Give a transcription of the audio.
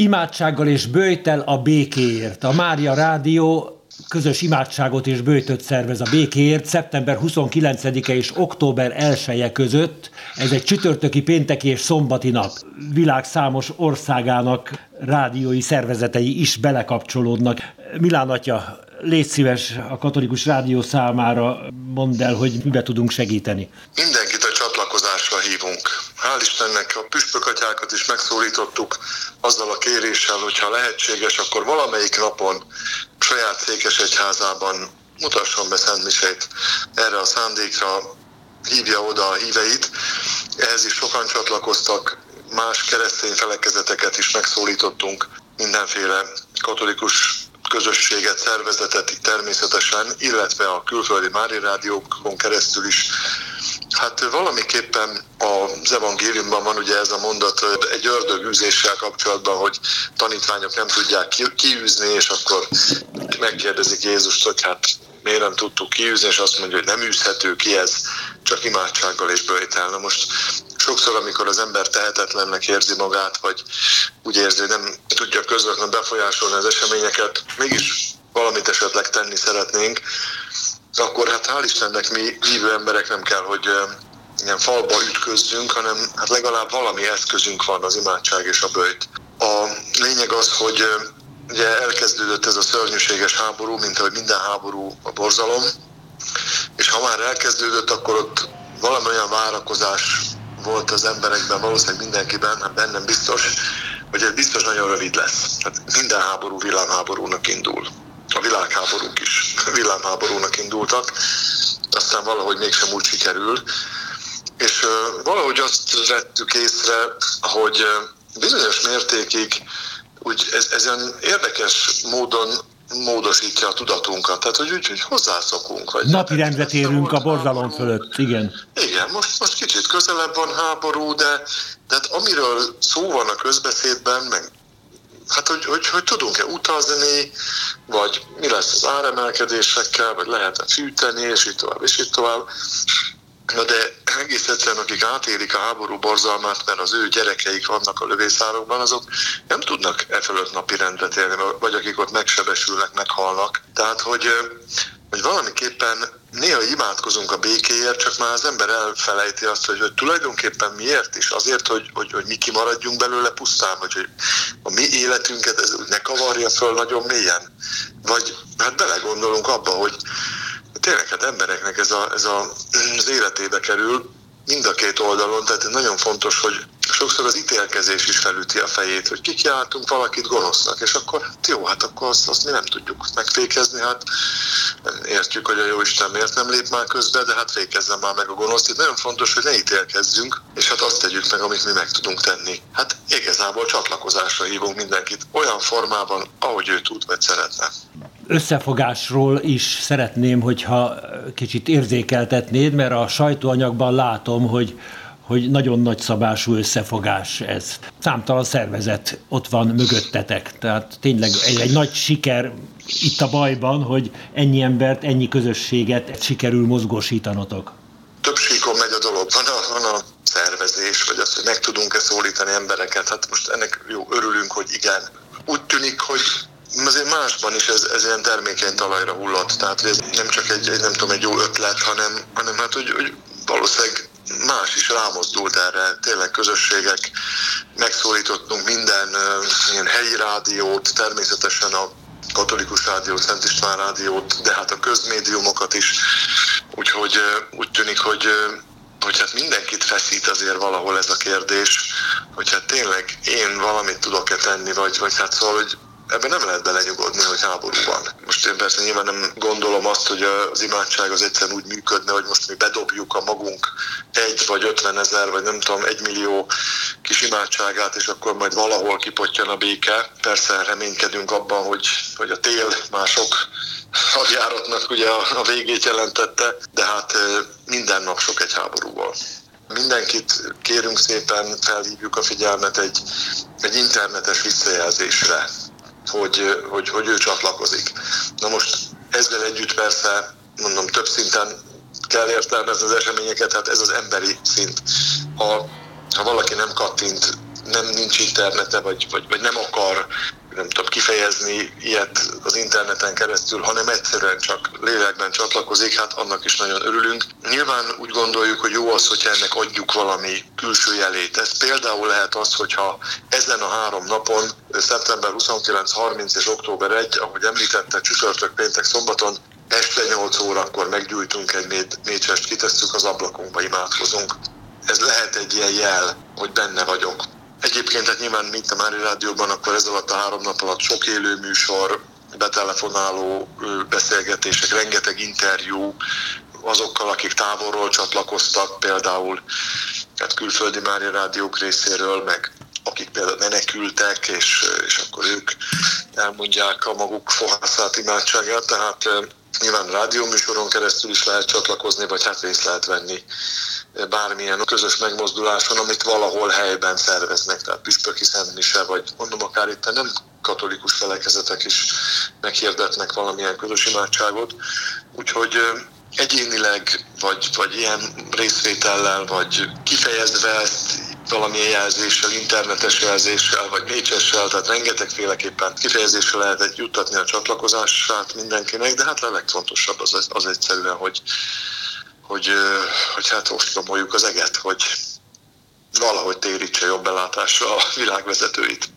imádsággal és bőjtel a békéért. A Mária Rádió közös imádságot és bőjtöt szervez a békéért szeptember 29-e és október 1 -e között. Ez egy csütörtöki, pénteki és szombati nap. Világ számos országának rádiói szervezetei is belekapcsolódnak. Milán atya, légy szíves a katolikus rádió számára mondd el, hogy mibe tudunk segíteni. Mindenkit hívunk. Hál' Istennek a püspökatyákat is megszólítottuk azzal a kéréssel, hogy ha lehetséges, akkor valamelyik napon saját székesegyházában mutasson be Szent Misét erre a szándékra, hívja oda a híveit. Ehhez is sokan csatlakoztak, más keresztény felekezeteket is megszólítottunk, mindenféle katolikus közösséget, szervezetet természetesen, illetve a külföldi Mári rádiókon keresztül is. Hát valamiképpen az evangéliumban van ugye ez a mondat egy ördögűzéssel kapcsolatban, hogy tanítványok nem tudják kiűzni, és akkor megkérdezik Jézust, hogy hát miért nem tudtuk kiűzni, és azt mondja, hogy nem űzhető ki ez, csak imádsággal és bőjtel. Na most sokszor, amikor az ember tehetetlennek érzi magát, vagy úgy érzi, hogy nem tudja közvetlenül befolyásolni az eseményeket, mégis valamit esetleg tenni szeretnénk, akkor hát hál' Istennek mi hívő emberek nem kell, hogy ilyen falba ütközzünk, hanem hát legalább valami eszközünk van az imádság és a bőjt. A lényeg az, hogy ugye elkezdődött ez a szörnyűséges háború, mint ahogy minden háború a borzalom, és ha már elkezdődött, akkor ott valami olyan várakozás volt az emberekben, valószínűleg mindenkiben, hát bennem biztos, hogy ez biztos nagyon rövid lesz. Hát minden háború világháborúnak indul. A világháborúk is világháborúnak indultak, aztán valahogy mégsem úgy sikerül. És valahogy azt vettük észre, hogy bizonyos mértékig úgy ez, ezen érdekes módon módosítja a tudatunkat, tehát hogy úgy, hogy hozzászokunk. Vagy Napi rendet érünk a borzalom fölött, igen. Igen, most, most kicsit közelebb van háború, de, de hát amiről szó van a közbeszédben, meg hát hogy, hogy, hogy tudunk-e utazni, vagy mi lesz az áremelkedésekkel, vagy lehet-e fűteni, és így tovább, és így tovább. Na de egész egyszerűen, akik átélik a háború borzalmát, mert az ő gyerekeik vannak a lövészárokban, azok nem tudnak e fölött napi rendet élni, vagy akik ott megsebesülnek, meghalnak. Tehát, hogy, hogy valamiképpen néha imádkozunk a békéért, csak már az ember elfelejti azt, hogy, hogy tulajdonképpen miért is. Azért, hogy, hogy, hogy mi kimaradjunk belőle pusztán, vagy hogy a mi életünket ez ne kavarja föl nagyon mélyen. Vagy hát belegondolunk abba, hogy tényleg hát embereknek ez, a, ez a, az életébe kerül mind a két oldalon, tehát nagyon fontos, hogy sokszor az ítélkezés is felüti a fejét, hogy kikiáltunk valakit gonosznak, és akkor hát jó, hát akkor azt, azt mi nem tudjuk megfékezni, hát értjük, hogy a jó Isten miért nem lép már közbe, de hát fékezzen már meg a gonoszt. Itt nagyon fontos, hogy ne ítélkezzünk, és hát azt tegyük meg, amit mi meg tudunk tenni. Hát igazából csatlakozásra hívunk mindenkit olyan formában, ahogy ő tud, vagy szeretne összefogásról is szeretném, hogyha kicsit érzékeltetnéd, mert a sajtóanyagban látom, hogy hogy nagyon nagy szabású összefogás ez. Számtalan szervezet ott van mögöttetek, tehát tényleg egy, egy nagy siker itt a bajban, hogy ennyi embert, ennyi közösséget sikerül mozgósítanotok. Több síkon megy a dolog, van a, van a szervezés, vagy az, hogy meg tudunk-e szólítani embereket, hát most ennek jó, örülünk, hogy igen. Úgy tűnik, hogy azért másban is ez, ez ilyen termékeny talajra hullott, tehát ez nem csak egy, egy nem tudom, egy jó ötlet, hanem, hanem hát, hogy, hogy valószínűleg más is rámozdult erre, tényleg közösségek, megszólítottunk minden ilyen helyi rádiót, természetesen a katolikus rádiót, Szent István rádiót, de hát a közmédiumokat is, úgyhogy úgy tűnik, hogy hogy hát mindenkit feszít azért valahol ez a kérdés, hogy hát tényleg én valamit tudok-e tenni, vagy, vagy hát szóval, hogy ebben nem lehet belenyugodni, hogy háború van. Most én persze nyilván nem gondolom azt, hogy az imádság az egyszerűen úgy működne, hogy most mi bedobjuk a magunk egy vagy ötven ezer, vagy nem tudom, egy millió kis imádságát, és akkor majd valahol kipottyan a béke. Persze reménykedünk abban, hogy, hogy a tél mások hadjáratnak ugye a, a végét jelentette, de hát minden nap sok egy háborúval. Mindenkit kérünk szépen, felhívjuk a figyelmet egy, egy internetes visszajelzésre hogy, hogy, hogy ő csatlakozik. Na most ezzel együtt persze, mondom, több szinten kell értelmezni az eseményeket, hát ez az emberi szint. Ha, ha valaki nem kattint nem nincs internete, vagy, vagy, vagy nem akar nem tudom kifejezni ilyet az interneten keresztül, hanem egyszerűen csak lélekben csatlakozik, hát annak is nagyon örülünk. Nyilván úgy gondoljuk, hogy jó az, hogyha ennek adjuk valami külső jelét. Ez például lehet az, hogyha ezen a három napon, szeptember 29, 30 és október 1, ahogy említette, csütörtök, péntek, szombaton este 8 órakor meggyújtunk egy mécsest, kitesszük az ablakunkba, imádkozunk. Ez lehet egy ilyen jel, hogy benne vagyok. Egyébként hát nyilván, mint a Mári Rádióban, akkor ez alatt a három nap alatt sok élő műsor, betelefonáló beszélgetések, rengeteg interjú azokkal, akik távolról csatlakoztak, például hát külföldi Mária Rádiók részéről, meg akik például menekültek, és, és akkor ők elmondják a maguk fohászát, imádságát, tehát nyilván rádióműsoron keresztül is lehet csatlakozni, vagy hát részt lehet venni bármilyen közös megmozduláson, amit valahol helyben szerveznek, tehát püspöki szentmise, vagy mondom akár itt nem katolikus felekezetek is meghirdetnek valamilyen közös imádságot. Úgyhogy egyénileg, vagy, vagy ilyen részvétellel, vagy kifejezve ezt valamilyen jelzéssel, internetes jelzéssel, vagy mécsessel, tehát rengetegféleképpen kifejezéssel lehet egy juttatni a csatlakozását mindenkinek, de hát a legfontosabb az, az egyszerűen, hogy, hogy, hogy hát ostromoljuk az eget, hogy valahogy térítse jobb belátásra a világvezetőit.